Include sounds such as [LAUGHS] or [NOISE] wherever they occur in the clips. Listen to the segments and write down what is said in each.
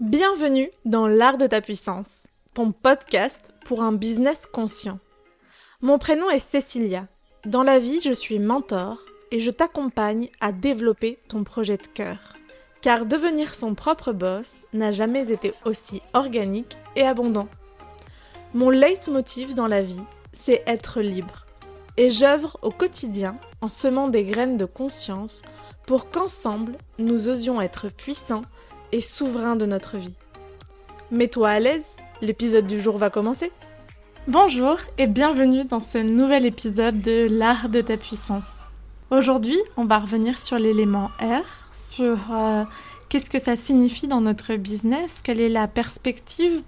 Bienvenue dans l'art de ta puissance, ton podcast pour un business conscient. Mon prénom est Cécilia. Dans la vie, je suis mentor et je t'accompagne à développer ton projet de cœur. Car devenir son propre boss n'a jamais été aussi organique et abondant. Mon leitmotiv dans la vie, c'est être libre. Et j'œuvre au quotidien en semant des graines de conscience pour qu'ensemble, nous osions être puissants et souverains de notre vie. Mets-toi à l'aise, l'épisode du jour va commencer. Bonjour et bienvenue dans ce nouvel épisode de l'art de ta puissance. Aujourd'hui, on va revenir sur l'élément R, sur euh, qu'est-ce que ça signifie dans notre business, quelle est la perspective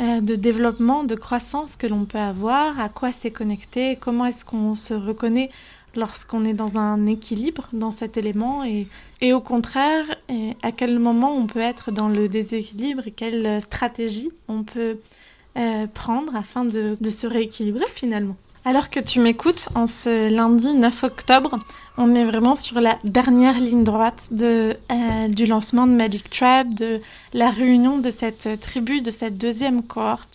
euh, de développement, de croissance que l'on peut avoir, à quoi c'est connecté, comment est-ce qu'on se reconnaît lorsqu'on est dans un équilibre dans cet élément et, et au contraire, à quel moment on peut être dans le déséquilibre et quelle stratégie on peut euh, prendre afin de, de, se rééquilibrer finalement. Alors que tu m'écoutes, en ce lundi 9 octobre, on est vraiment sur la dernière ligne droite de, euh, du lancement de Magic Tribe, de la réunion de cette tribu, de cette deuxième cohorte.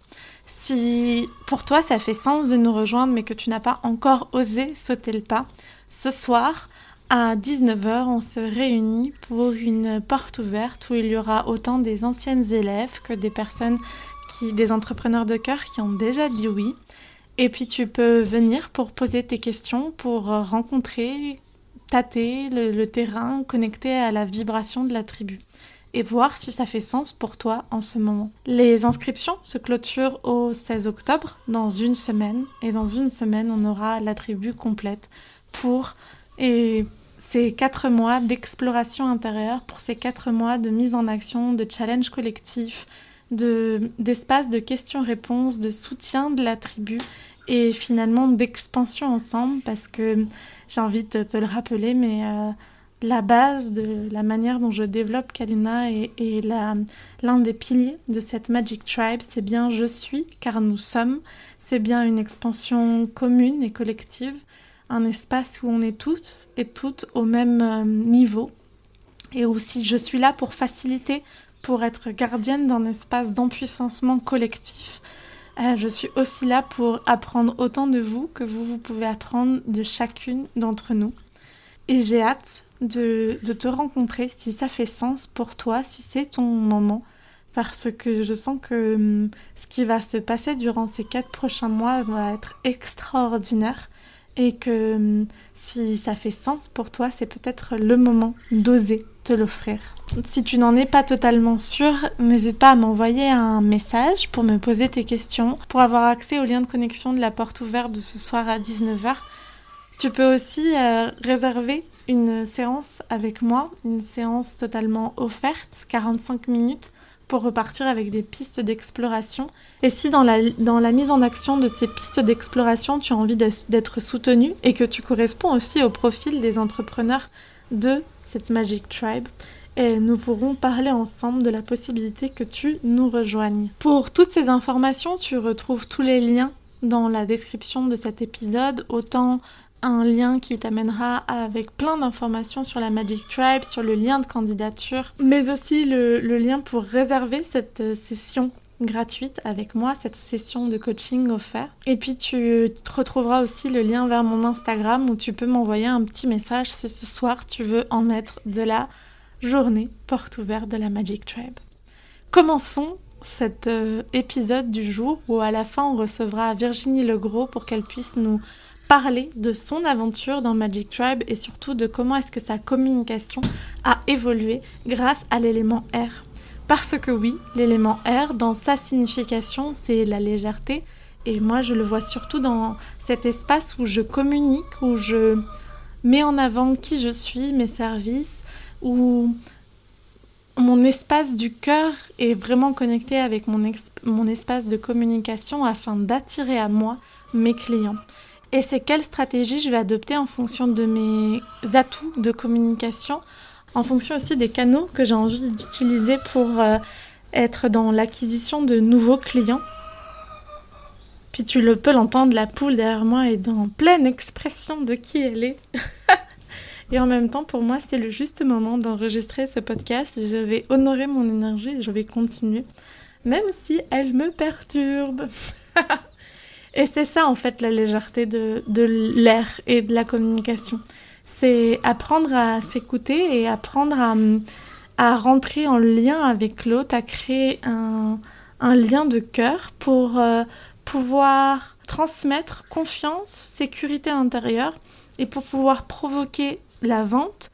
Si pour toi ça fait sens de nous rejoindre mais que tu n'as pas encore osé sauter le pas, ce soir à 19h on se réunit pour une porte ouverte où il y aura autant des anciennes élèves que des personnes qui, des entrepreneurs de cœur qui ont déjà dit oui. Et puis tu peux venir pour poser tes questions, pour rencontrer, tâter le, le terrain, connecter à la vibration de la tribu et voir si ça fait sens pour toi en ce moment. Les inscriptions se clôturent au 16 octobre, dans une semaine, et dans une semaine, on aura la tribu complète pour et ces quatre mois d'exploration intérieure, pour ces quatre mois de mise en action, de challenge collectif, d'espace de, questions-réponses, de soutien de la tribu et finalement d'expansion ensemble parce que j'ai envie de te le rappeler, mais euh, la base de la manière dont je développe Kalina et, l'un des piliers de cette Magic Tribe, c'est bien je suis car nous sommes, c'est bien une expansion commune et collective, un espace où on est toutes et toutes au même euh, niveau et aussi je suis là pour faciliter, pour être gardienne d'un espace d'empuissancement collectif. Euh, je suis aussi là pour apprendre autant de vous que vous, vous pouvez apprendre de chacune d'entre nous. Et j'ai hâte de, te rencontrer, si ça fait sens pour toi, si c'est ton moment, parce que je sens que hum, ce qui va se passer durant ces quatre prochains mois va être extraordinaire et que hum, si ça fait sens pour toi, c'est peut-être le moment d'oser te l'offrir. Si tu n'en es pas totalement sûr, n'hésite pas à m'envoyer un message pour me poser tes questions, pour avoir accès au lien de connexion de la porte ouverte de ce soir à 19h. Tu peux aussi euh, réserver une séance avec moi, une séance totalement offerte, 45 minutes, pour repartir avec des pistes d'exploration. Et si dans la, dans la mise en action de ces pistes d'exploration, tu as envie d'être soutenu et que tu corresponds aussi au profil des entrepreneurs de cette Magic Tribe, et nous pourrons parler ensemble de la possibilité que tu nous rejoignes. Pour toutes ces informations, tu retrouves tous les liens dans la description de cet épisode, autant un lien qui t'amènera avec plein d'informations sur la Magic Tribe, sur le lien de candidature, mais aussi le, lien pour réserver cette euh, session gratuite avec moi, cette session de coaching offert. Et puis tu retrouveras aussi le lien vers mon Instagram où tu peux m'envoyer un petit message si ce soir tu veux en être de la journée porte ouverte de la Magic Tribe. Commençons cet euh, épisode du jour où à la fin on recevra Virginie Legros pour qu'elle puisse nous parler de son aventure dans Magic Tribe et surtout de comment est-ce que sa communication a évolué grâce à l'élément R. Parce que oui, l'élément R, dans sa signification, c'est la légèreté. Et moi, je le vois surtout dans cet espace où je communique, où je mets en avant qui je suis, mes services, où mon espace du cœur est vraiment connecté avec mon, mon espace de communication afin d'attirer à moi mes clients. Et c'est quelle stratégie je vais adopter en fonction de mes atouts de communication, en fonction aussi des canaux que j'ai envie d'utiliser pour euh, être dans l'acquisition de nouveaux clients. Puis tu le peux l'entendre, la poule derrière moi est dans pleine expression de qui elle est. [LAUGHS] Et en même temps, pour moi, c'est le juste moment d'enregistrer ce podcast. Je vais honorer mon énergie et je vais continuer, même si elle me perturbe. [LAUGHS] et c'est ça, en fait, la légèreté de, l'air et de la communication. C'est apprendre à s'écouter et apprendre à, rentrer en lien avec l'autre, à créer un, un lien de cœur pour euh, pouvoir transmettre confiance, sécurité intérieure et pour pouvoir provoquer la vente,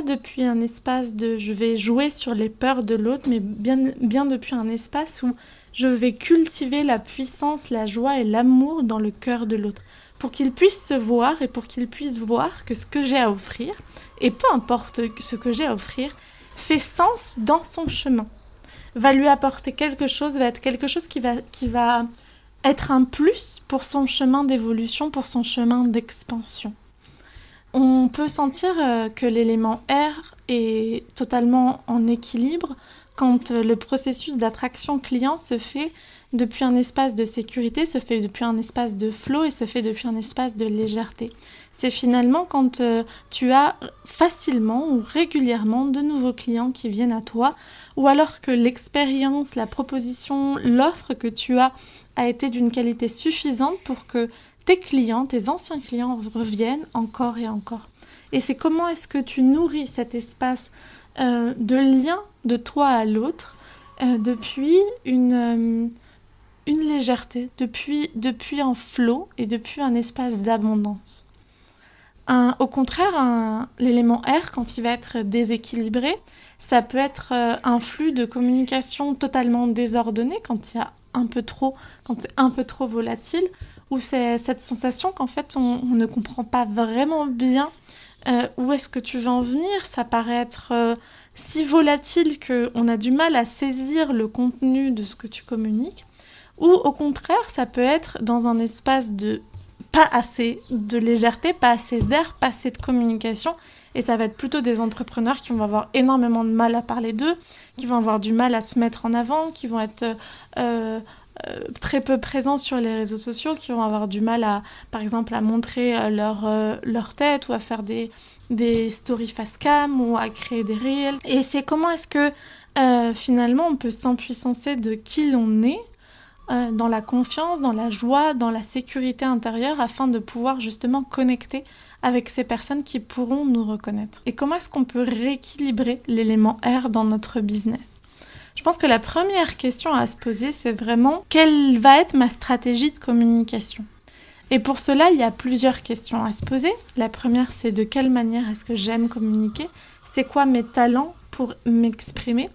depuis un espace de je vais jouer sur les peurs de l'autre, mais bien, bien depuis un espace où je vais cultiver la puissance, la joie et l'amour dans le cœur de l'autre, pour qu'il puisse se voir et pour qu'il puisse voir que ce que j'ai à offrir, et peu importe ce que j'ai à offrir, fait sens dans son chemin, va lui apporter quelque chose, va être quelque chose qui va, qui va être un plus pour son chemin d'évolution, pour son chemin d'expansion. On peut sentir euh, que l'élément R est totalement en équilibre quand euh, le processus d'attraction client se fait depuis un espace de sécurité, se fait depuis un espace de flow et se fait depuis un espace de légèreté. C'est finalement quand euh, tu as facilement ou régulièrement de nouveaux clients qui viennent à toi, ou alors que l'expérience, la proposition, l'offre que tu as a été d'une qualité suffisante pour que tes clients, tes anciens clients reviennent encore et encore. Et c'est comment est-ce que tu nourris cet espace euh, de lien de toi à l'autre euh, depuis une, euh, une légèreté, depuis, depuis un flot et depuis un espace d'abondance. au contraire, l'élément R, quand il va être déséquilibré, ça peut être un flux de communication totalement désordonné quand il y a un peu trop, quand c'est un peu trop volatile, ou c'est cette sensation qu'en fait on, ne comprend pas vraiment bien euh, où est-ce que tu veux en venir? Ça paraît être euh, si volatile qu'on a du mal à saisir le contenu de ce que tu communiques. Ou au contraire, ça peut être dans un espace de pas assez de légèreté, pas assez d'air, pas assez de communication. Et ça va être plutôt des entrepreneurs qui vont avoir énormément de mal à parler d'eux, qui vont avoir du mal à se mettre en avant, qui vont être euh, euh, très peu présents sur les réseaux sociaux, qui vont avoir du mal à, par exemple, à montrer euh, leur, euh, leur tête ou à faire des, des stories face cam ou à créer des réels. Et c'est comment est-ce que finalement on peut s'empuissancer de qui l'on est dans la confiance, dans la joie, dans la sécurité intérieure afin de pouvoir justement connecter avec ces personnes qui pourront nous reconnaître? Et comment est-ce qu'on peut rééquilibrer l'élément R dans notre business? Je pense que la première question à se poser, c'est vraiment quelle va être ma stratégie de communication? Et pour cela, il y a plusieurs questions à se poser. La première, c'est de quelle manière est-ce que j'aime communiquer? C'est quoi mes talents pour m'exprimer?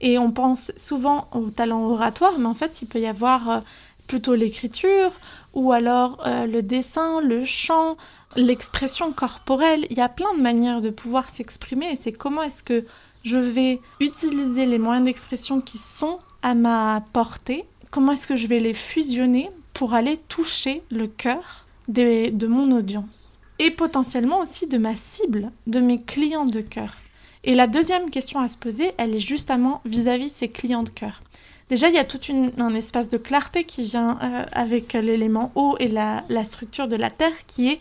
Et on pense souvent aux talents oratoires, mais en fait, il peut y avoir euh, plutôt l'écriture ou alors euh, le dessin, le chant, l'expression corporelle. Il y a plein de manières de pouvoir s'exprimer et c'est comment est-ce que je vais utiliser les moyens d'expression qui sont à ma portée, comment est-ce que je vais les fusionner pour aller toucher le cœur de mon audience et potentiellement aussi de ma cible, de mes clients de cœur? Et la deuxième question à se poser, elle est justement vis-à-vis de ces clients de cœur. Déjà, il y a tout un espace de clarté qui vient euh, avec l'élément eau et la, la structure de la Terre qui est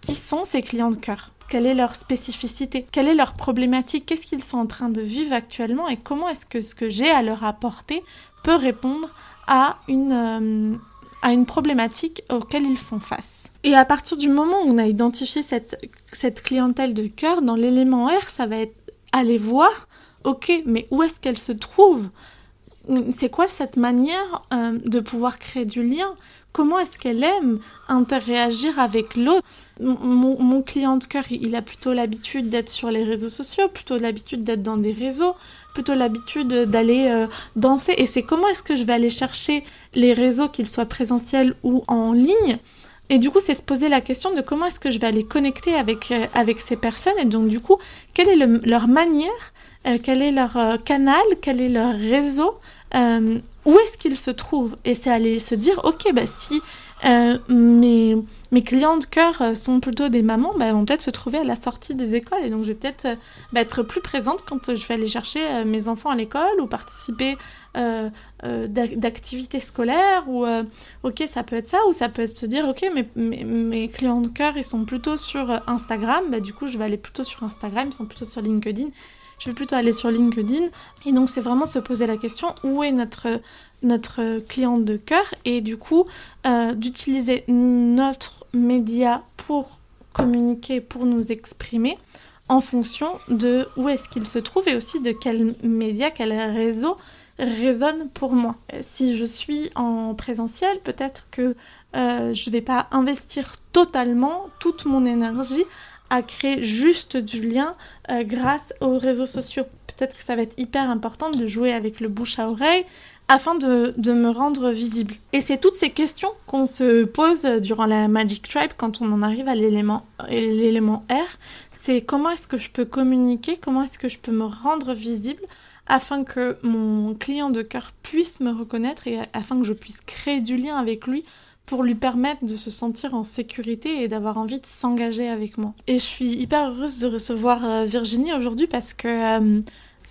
qui sont ces clients de cœur? Quelle est leur spécificité, quelle est leur problématique, qu'est-ce qu'ils sont en train de vivre actuellement? Et comment est-ce que ce que j'ai à leur apporter peut répondre à une, euh, à une problématique auquel ils font face? Et à partir du moment où on a identifié cette, cette clientèle de cœur, dans l'élément R, ça va être aller voir, ok, mais où est-ce qu'elle se trouve? C'est quoi cette manière euh, de pouvoir créer du lien? Comment est-ce qu'elle aime interagir avec l'autre? Mon, client de cœur, il a plutôt l'habitude d'être sur les réseaux sociaux, plutôt l'habitude d'être dans des réseaux, plutôt l'habitude d'aller euh, danser. Et c'est comment est-ce que je vais aller chercher les réseaux, qu'ils soient présentiels ou en ligne? Et du coup, c'est se poser la question de comment est-ce que je vais aller connecter avec, euh, avec ces personnes? Et donc, du coup, quelle est leur manière, quel est leur canal, quel est leur réseau? Où est-ce qu'ils se trouvent? Et c'est aller se dire, ok, bah si euh, mes, mes clients de cœur euh, sont plutôt des mamans, bah, vont peut-être se trouver à la sortie des écoles. Et donc, je vais peut-être euh, bah, être plus présente quand je vais aller chercher mes enfants à l'école ou participer euh, d'activités scolaires. Ou, ok, ça peut être ça. Ou ça peut être se dire, ok, mes, mes, mes clients de cœur, ils sont plutôt sur Instagram. Bah, du coup, je vais aller plutôt sur Instagram. Ils sont plutôt sur LinkedIn je vais plutôt aller sur LinkedIn. Et donc, c'est vraiment se poser la question où est notre, notre cliente de cœur? Et du coup, euh, d'utiliser notre média pour communiquer, pour nous exprimer en fonction de où est-ce qu'il se trouve et aussi de quel média, quel réseau résonne pour moi. Si je suis en présentiel, peut-être que euh, je ne vais pas investir totalement toute mon énergie à créer juste du lien euh, grâce aux réseaux sociaux. Peut-être que ça va être hyper important de jouer avec le bouche à oreille afin de, de me rendre visible. Et c'est toutes ces questions qu'on se pose durant la Magic Tribe quand on en arrive à l'élément R. C'est comment est-ce que je peux communiquer, comment est-ce que je peux me rendre visible afin que mon client de cœur puisse me reconnaître et afin que je puisse créer du lien avec lui pour lui permettre de se sentir en sécurité et d'avoir envie de s'engager avec moi. Et je suis hyper heureuse de recevoir euh, Virginie aujourd'hui parce que euh,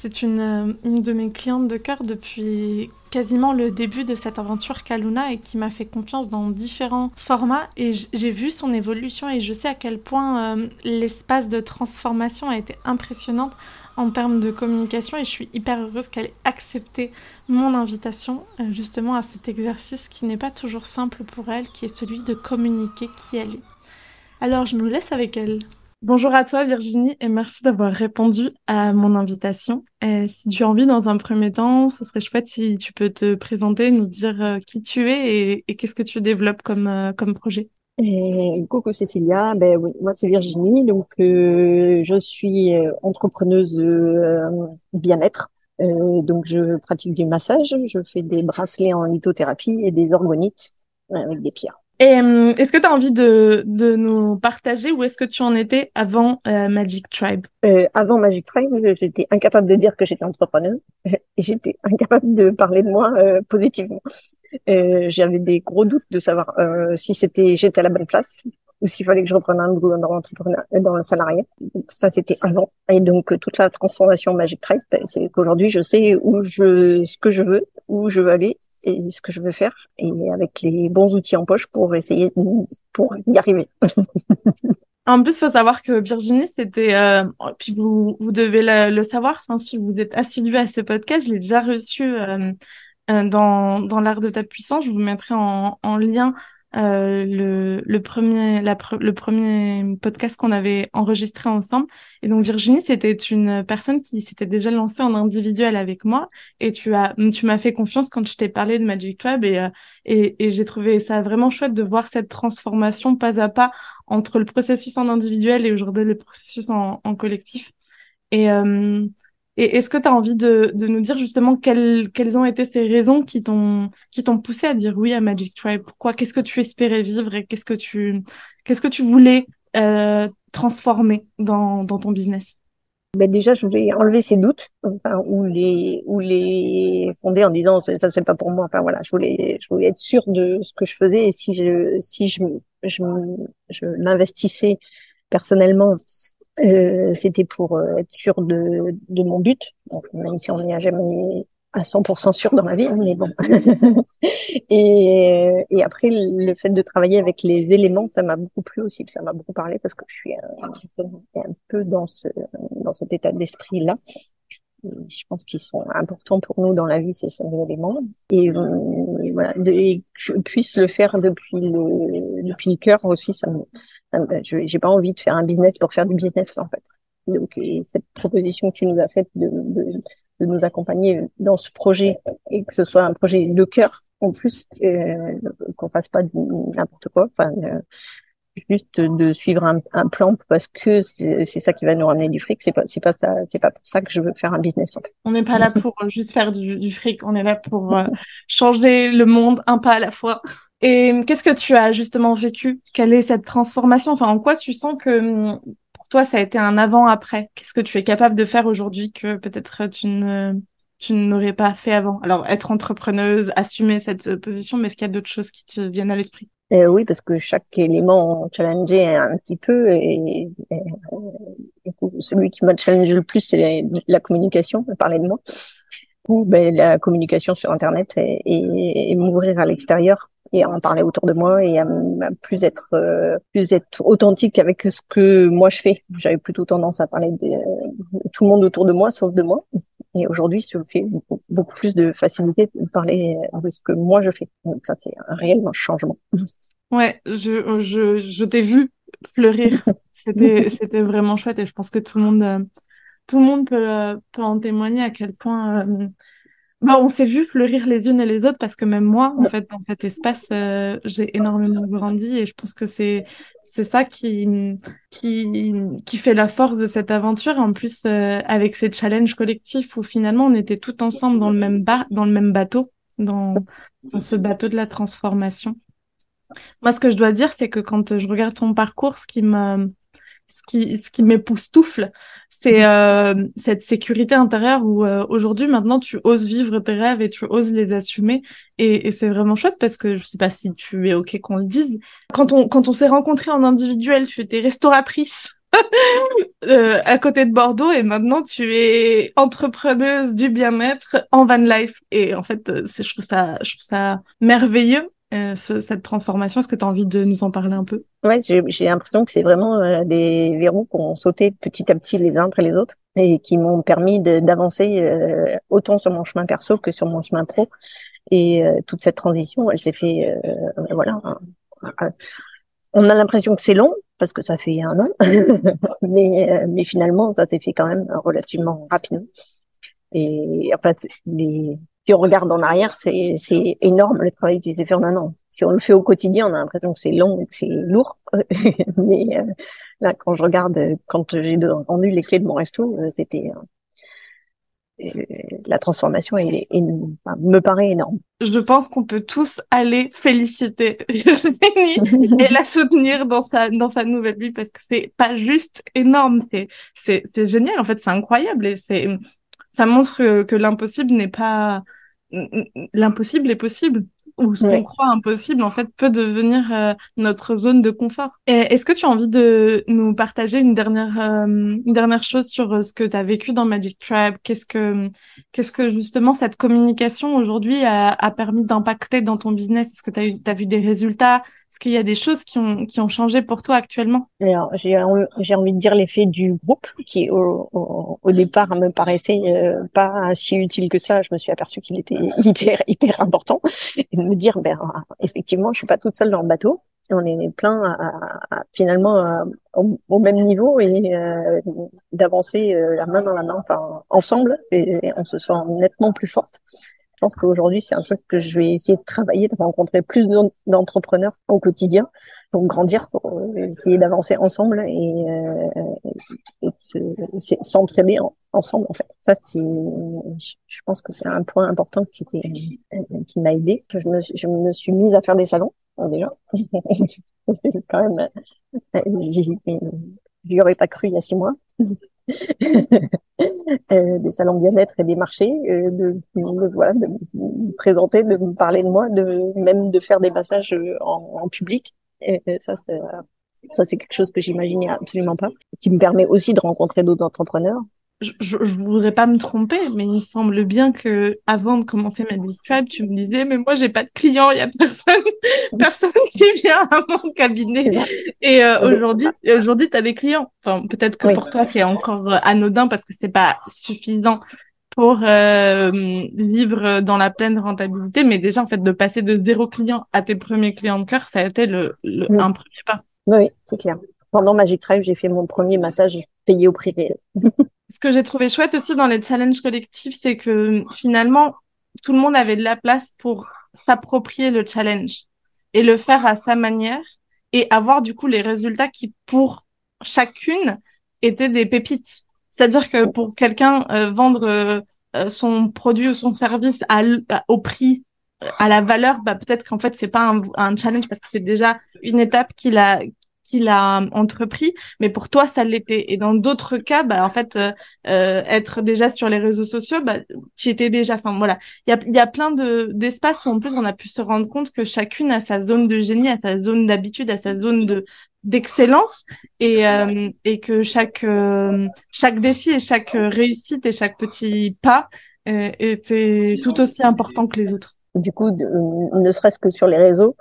c'est une, euh, une, de mes clientes de cœur depuis quasiment le début de cette aventure Kaluna et qui m'a fait confiance dans différents formats et j'ai vu son évolution et je sais à quel point l'espace de transformation a été impressionnante en termes de communication et je suis hyper heureuse qu'elle ait accepté mon invitation euh, justement à cet exercice qui n'est pas toujours simple pour elle, qui est celui de communiquer qui elle est. Alors je nous laisse avec elle. Bonjour à toi Virginie et merci d'avoir répondu à mon invitation. Et si tu as envie dans un premier temps, ce serait chouette si tu peux te présenter, nous dire euh, qui tu es et, qu'est-ce que tu développes comme, euh, comme projet. Et coucou Cécilia, ben oui, moi c'est Virginie, donc euh, je suis entrepreneuse bien-être. donc je pratique du massage, je fais des bracelets en lithothérapie et des orgonites avec des pierres. Et est-ce que tu as envie de, de nous partager où est-ce que tu en étais avant Magic Tribe? Avant Magic Tribe, j'étais incapable de dire que j'étais entrepreneuse [LAUGHS] j'étais incapable de parler de moi positivement. Euh, j'avais des gros doutes de savoir euh, si c'était j'étais à la bonne place ou s'il fallait que je reprenne un boulot dans, dans le salarié. Donc, ça, c'était avant. Et donc, toute la transformation Magic Tribe, c'est qu'aujourd'hui, je sais où je, ce que je veux, où je veux aller et ce que je veux faire, et avec les bons outils en poche pour essayer, pour y arriver. [LAUGHS] En plus, il faut savoir que Virginie, c'était, euh, puis vous, vous devez le, savoir, si vous êtes assidu à ce podcast, je l'ai déjà reçu euh, euh, dans, dans l'art de ta puissance. Je vous mettrai en lien euh, le, le, premier, le premier podcast qu'on avait enregistré ensemble. Et donc Virginie, c'était une personne qui s'était déjà lancée en individuel avec moi. Et tu as, tu m'as fait confiance quand je t'ai parlé de Magic Web et, euh, et, et j'ai trouvé ça vraiment chouette de voir cette transformation pas à pas entre le processus en individuel et aujourd'hui le processus en, en collectif. Et, euh, et est-ce que tu as envie de, nous dire justement quelles, ont été ces raisons qui t'ont qui t'ont poussé à dire oui à Magic Tribe? Pourquoi? Qu'est-ce que tu espérais vivre et qu'est-ce que tu qu'est-ce que tu voulais euh, transformer dans, ton business? Ben déjà, je voulais enlever ces doutes, ou les, ou les fonder en disant ça c'est pas pour moi. Enfin voilà, je voulais, je voulais être sûre de ce que je faisais. Et si je, si je, je, je m'investissais personnellement euh, c'était pour euh, être sûr de, de mon but. Donc, même si on n'y a jamais à 100% sûr dans ma vie, hein, mais bon. [LAUGHS] et, et après, le fait de travailler avec les éléments, ça m'a beaucoup plu aussi, ça m'a beaucoup parlé parce que je suis un, un peu dans ce dans cet état d'esprit-là je pense qu'ils sont importants pour nous dans la vie, ces cinq éléments. Et, euh, voilà, que je puisse le faire depuis le depuis le cœur aussi, ça me, j'ai pas envie de faire un business pour faire du business en fait. Donc cette proposition que tu nous as faite de, de, de, nous accompagner dans ce projet et que ce soit un projet de cœur en plus, euh, qu'on fasse pas n'importe quoi. Enfin, euh, juste de suivre un, un plan parce que c'est ça qui va nous ramener du fric. C'est pas, c'est pas ça, c'est pas pour ça que je veux faire un business. En fait. On n'est pas là [LAUGHS] pour juste faire du, du, fric. On est là pour euh, changer le monde un pas à la fois. Et qu'est-ce que tu as justement vécu? Quelle est cette transformation? Enfin, en quoi tu sens que hum, pour toi ça a été un avant-après Qu'est-ce que tu es capable de faire aujourd'hui que peut-être tu ne tu n'aurais pas fait avant? Alors, être entrepreneuse, assumer cette position, mais est-ce qu'il y a d'autres choses qui te viennent à l'esprit? Euh, Oui, parce que chaque élément challengeait un petit peu et, celui qui m'a challengé le plus, c'est la, communication, parler de moi. Ou ben, la communication sur Internet et m'ouvrir à l'extérieur et en parler autour de moi et à, plus être euh, plus être authentique avec ce que moi je fais. J'avais plutôt tendance à parler de, tout le monde autour de moi sauf de moi. Et aujourd'hui, je fais beaucoup, plus de facilité de parler de ce que moi je fais. Donc ça, c'est un réel changement. Ouais, je, je, je t'ai vu fleurir. [LAUGHS] C'était, c'était vraiment chouette et je pense que tout le monde, euh, tout le monde peut, peut en témoigner à quel point euh, bah, on s'est vu fleurir les unes et les autres parce que même moi, en fait, dans cet espace, euh, j'ai énormément grandi et je pense que c'est c'est ça qui qui qui fait la force de cette aventure. En plus, euh, avec ces challenges collectifs où finalement on était tout ensemble dans le même bar, dans le même bateau, dans dans ce bateau de la transformation. Moi, ce que je dois dire, c'est que quand je regarde ton parcours, ce qui me ce qui ce qui m'époustoufle, c'est euh, cette sécurité intérieure où euh, aujourd'hui maintenant tu oses vivre tes rêves et tu oses les assumer. Et, et c'est vraiment chouette parce que je sais pas si tu es ok qu'on le dise. Quand on quand on s'est rencontrés en individuel tu étais restauratrice [LAUGHS] euh, à côté de Bordeaux et maintenant tu es entrepreneuse du bien-être en van life. Et en fait euh, c'est je trouve ça je trouve ça merveilleux euh, cette transformation. Est-ce que tu as envie de nous en parler un peu? Ouais, j'ai l'impression que c'est vraiment euh, des verrous qui ont sauté petit à petit les uns après les autres et qui m'ont permis d'avancer euh, autant sur mon chemin perso que sur mon chemin pro. Et toute cette transition, elle s'est fait, voilà. on a l'impression que c'est long parce que ça fait un an, [LAUGHS] mais mais finalement ça s'est fait quand même relativement rapidement. Et enfin, les si on regarde en arrière, c'est, énorme le travail qui s'est fait en un an. Si on le fait au quotidien, on a l'impression que c'est long que c'est lourd. [LAUGHS] Mais euh, là, quand je regarde, quand j'ai entendu les clés de mon resto, euh, c'était euh, la transformation est, me paraît énorme. Je pense qu'on peut tous aller féliciter [LAUGHS] Virginie et la soutenir dans sa dans sa nouvelle vie parce que c'est pas juste énorme, c'est génial en fait, c'est incroyable et c'est ça montre que, l'impossible n'est pas l'impossible est possible ou ce qu'on croit impossible en fait peut devenir euh, notre zone de confort. Est-ce que tu as envie de nous partager une dernière euh, une dernière chose sur euh, ce que tu as vécu dans Magic Tribe? Qu'est-ce que qu'est-ce que justement cette communication aujourd'hui a, a permis d'impacter dans ton business? Est-ce que tu as as vu des résultats? Est-ce qu'il y a des choses qui ont, qui ont changé pour toi actuellement Alors, j'ai, j'ai envie de dire l'effet du groupe qui, au, au, départ, me paraissait euh, pas si utile que ça. Je me suis aperçue qu'il était [LAUGHS] hyper, hyper important. Et de me dire, ben, effectivement, je suis pas toute seule dans le bateau. On est plein à, finalement au, même niveau et euh, d'avancer euh, la main dans la main, enfin, ensemble, et on se sent nettement plus forte. Je pense qu'aujourd'hui, c'est un truc que je vais essayer de travailler, de rencontrer plus d'entrepreneurs au quotidien pour grandir, pour euh, essayer d'avancer ensemble et, euh, s'entraider ensemble. En fait, ça, c'est, je pense que c'est un point important qui, qui m'a aidé. Je me, je me suis mise à faire des salons déjà. [LAUGHS] c'est quand même, euh, j'y aurais pas cru il y a six mois. [LAUGHS] [LAUGHS] Euh, des salons bien-être et des marchés, euh, de, voilà, de me présenter, de me parler de moi, de même de faire des massages euh, en, en public. Et, ça, ça c'est quelque chose que j'imaginais absolument pas, qui me permet aussi de rencontrer d'autres entrepreneurs je, je, voudrais pas me tromper, mais il me semble bien que avant de commencer ma Tribe, tu me disais, mais moi j'ai pas de clients, il y a personne, [LAUGHS] personne qui vient à mon cabinet. Et euh, aujourd'hui, aujourd'hui tu as des clients. Enfin, peut-être que pour toi c'est encore euh, anodin parce que c'est pas suffisant pour euh, vivre dans la pleine rentabilité, mais déjà en fait de passer de zéro client à tes premiers clients de cœur, ça a été le, le un premier pas. Oui, c'est clair. Pendant Magic Tribe, j'ai fait mon premier massage payé au prix réel. [LAUGHS] Ce que j'ai trouvé chouette aussi dans les challenges collectifs, c'est que finalement, tout le monde avait de la place pour s'approprier le challenge et le faire à sa manière et avoir du coup les résultats qui, pour chacune, étaient des pépites. C'est-à-dire que pour quelqu'un, euh, vendre euh, euh, son produit ou son service au prix, à la valeur, bah, peut-être qu'en fait, c'est pas un challenge parce que c'est déjà une étape qu'il a qu'il a entrepris, mais pour toi, ça l'était. Et dans d'autres cas, bah, en fait, euh, euh, être déjà sur les réseaux sociaux, bah, tu étais déjà. Enfin, voilà. Il y a, y a plein de, d'espaces où, en plus, on a pu se rendre compte que chacune a sa zone de génie, a sa zone d'habitude, a sa zone de, d'excellence et, euh, et que chaque, euh, chaque défi et chaque réussite et chaque petit pas euh, était tout aussi important que les autres. Du coup, ne serait-ce que sur les réseaux,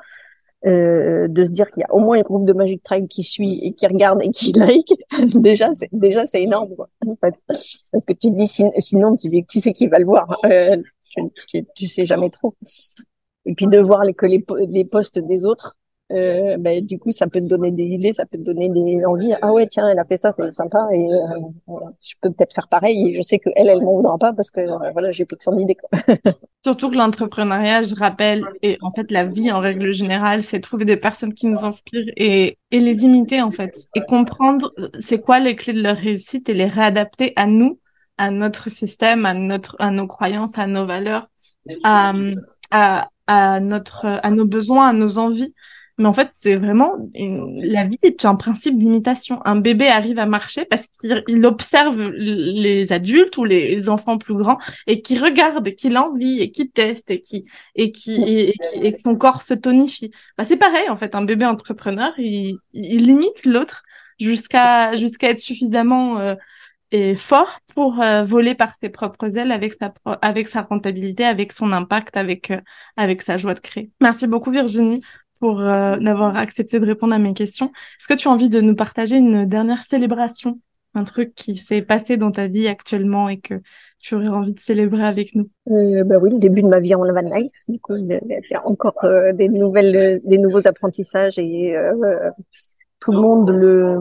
euh, de se dire qu'il y a au moins un groupe de Magic Tribe qui suit et qui regarde et qui [LAUGHS] like, déjà, c'est, déjà, c'est énorme, quoi. Parce que tu te dis, sinon, tu dis, qui c'est qui va le voir? Euh, tu, tu, sais jamais trop. Et puis de voir les, que les, les posts des autres, euh, ben, du coup, ça peut te donner des idées, ça peut te donner des envies. Ah ouais, tiens, elle a fait ça, c'est sympa, et euh, je peux peut-être faire pareil. Et je sais que elle, elle m'en voudra pas parce que euh, voilà, j'ai plus que son idée. [LAUGHS] Surtout que l'entrepreneuriat, je rappelle, et en fait la vie en règle générale, c'est trouver des personnes qui nous inspirent et, les imiter en fait, et comprendre c'est quoi les clés de leur réussite et les réadapter à nous, à notre système, à notre, à nos croyances, à nos valeurs, à notre, à nos besoins, à nos envies. Mais en fait, c'est vraiment la vie est un principe d'imitation. Un bébé arrive à marcher parce qu'il observe les adultes ou les enfants plus grands et qui regarde, et qui l'envie et qui teste et qui et qui et, et, son corps se tonifie. Bah, c'est pareil en fait. Un bébé entrepreneur, il, il imite l'autre jusqu'à jusqu'à être suffisamment euh, et fort pour euh, voler par ses propres ailes avec sa avec sa rentabilité, avec son impact, avec euh, avec sa joie de créer. Merci beaucoup Virginie pour euh, d'avoir accepté de répondre à mes questions. Est-ce que tu as envie de nous partager une dernière célébration, un truc qui s'est passé dans ta vie actuellement et que tu aurais envie de célébrer avec nous? Euh, bah oui, le début de ma vie en van life. Du coup, il y a encore euh, des nouvelles, des nouveaux apprentissages et euh, tout le monde le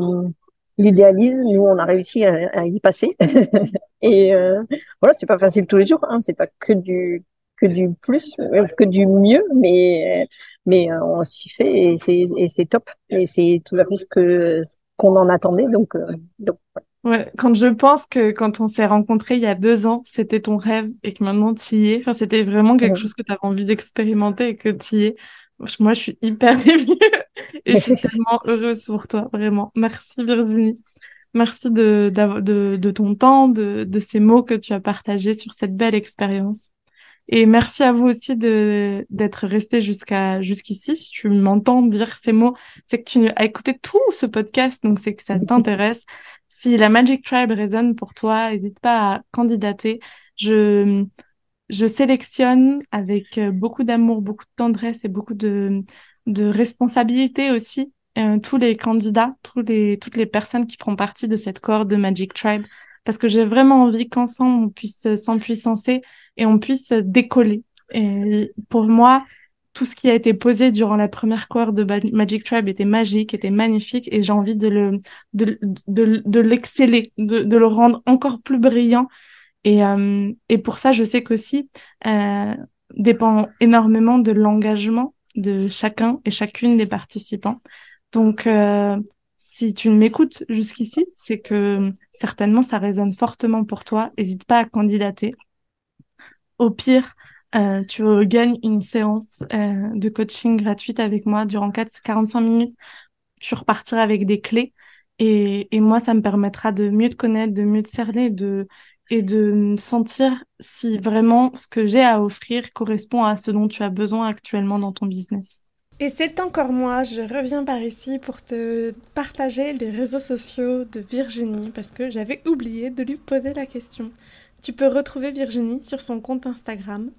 l'idéalise. Nous, on a réussi à, y passer. [LAUGHS] et euh, voilà, c'est pas facile tous les jours. Hein, c'est pas que du que du plus, que du mieux, mais mais euh, on s'y fait et c'est et c'est top. Et c'est tout à fait ce que qu'on en attendait. Donc euh, donc ouais. quand je pense que quand on s'est rencontrés il y a deux ans c'était ton rêve et que maintenant tu y es. Enfin c'était vraiment quelque chose que tu avais envie d'expérimenter et que tu y es. Moi je suis hyper [LAUGHS] émue et je suis [LAUGHS] tellement heureuse pour toi vraiment. Merci Virginie. Merci de, de, de ton temps de, de ces mots que tu as partagés sur cette belle expérience et merci à vous aussi de d'être resté jusqu'à jusqu'ici. Si tu m'entends dire ces mots, c'est que tu as écouté tout ce podcast, donc c'est que ça t'intéresse. Si la Magic Tribe résonne pour toi, n'hésite pas à candidater. Je je sélectionne avec beaucoup d'amour, beaucoup de tendresse et beaucoup de de responsabilité aussi euh, tous les candidats, tous les toutes les personnes qui feront partie de cette cohorte de Magic Tribe parce que j'ai vraiment envie qu'ensemble on puisse s'empuissancer et on puisse décoller. Et pour moi, tout ce qui a été posé durant la première cohorte de Magic Tribe était magique, était magnifique, et j'ai envie de le de, de, de l'exceller, de, le rendre encore plus brillant. Et, euh, et pour ça, je sais qu'aussi euh, dépend énormément de l'engagement de chacun et chacune des participants. Donc, euh, si tu m'écoutes jusqu'ici, c'est que certainement ça résonne fortement pour toi. N'hésite pas à candidater. Au pire, euh, tu gagnes une séance euh, de coaching gratuite avec moi durant 4, 45 minutes. Tu repartiras avec des clés. Et, et moi, ça me permettra de mieux te connaître, de mieux te cerner de, et de sentir si vraiment ce que j'ai à offrir correspond à ce dont tu as besoin actuellement dans ton business. Et c'est encore moi, je reviens par ici pour te partager les réseaux sociaux de Virginie parce que j'avais oublié de lui poser la question. Tu peux retrouver Virginie sur son compte Instagram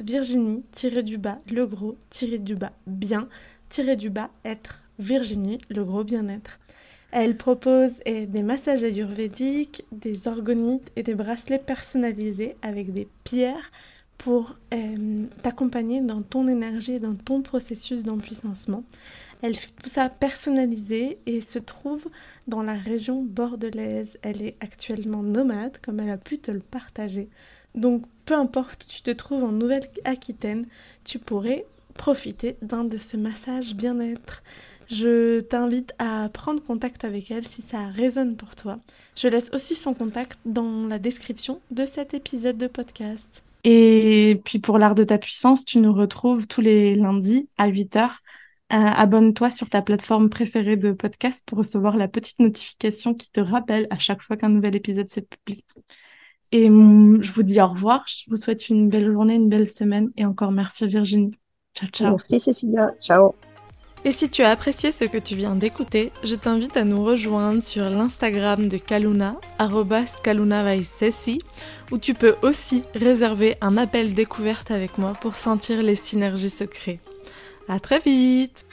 virginie-du-bas le gros-du-bas bien-du-bas être Virginie le gros bien-être. Elle propose des massages ayurvédiques, des orgonites et des bracelets personnalisés avec des pierres pour euh, t'accompagner dans ton énergie et dans ton processus d'empuissancement. Elle fait tout ça personnalisé et se trouve dans la région bordelaise. Elle est actuellement nomade, comme elle a pu te le partager. Donc, peu importe, tu te trouves en Nouvelle-Aquitaine, tu pourrais profiter d'un de ces massages bien-être. Je t'invite à prendre contact avec elle si ça résonne pour toi. Je laisse aussi son contact dans la description de cet épisode de podcast. Et puis pour l'art de ta puissance, tu nous retrouves tous les lundis à 8 h abonne-toi sur ta plateforme préférée de podcast pour recevoir la petite notification qui te rappelle à chaque fois qu'un nouvel épisode se publie. Et hum, je vous dis au revoir. Je vous souhaite une belle journée, une belle semaine. Et encore merci Virginie. Ciao, ciao. Merci Cécilia. Ciao. Et si tu as apprécié ce que tu viens d'écouter, je t'invite à nous rejoindre sur l'Instagram de Kaluna, @kaluna_vaisesi, où tu peux aussi réserver un appel découverte avec moi pour sentir les synergies secrets. À très vite!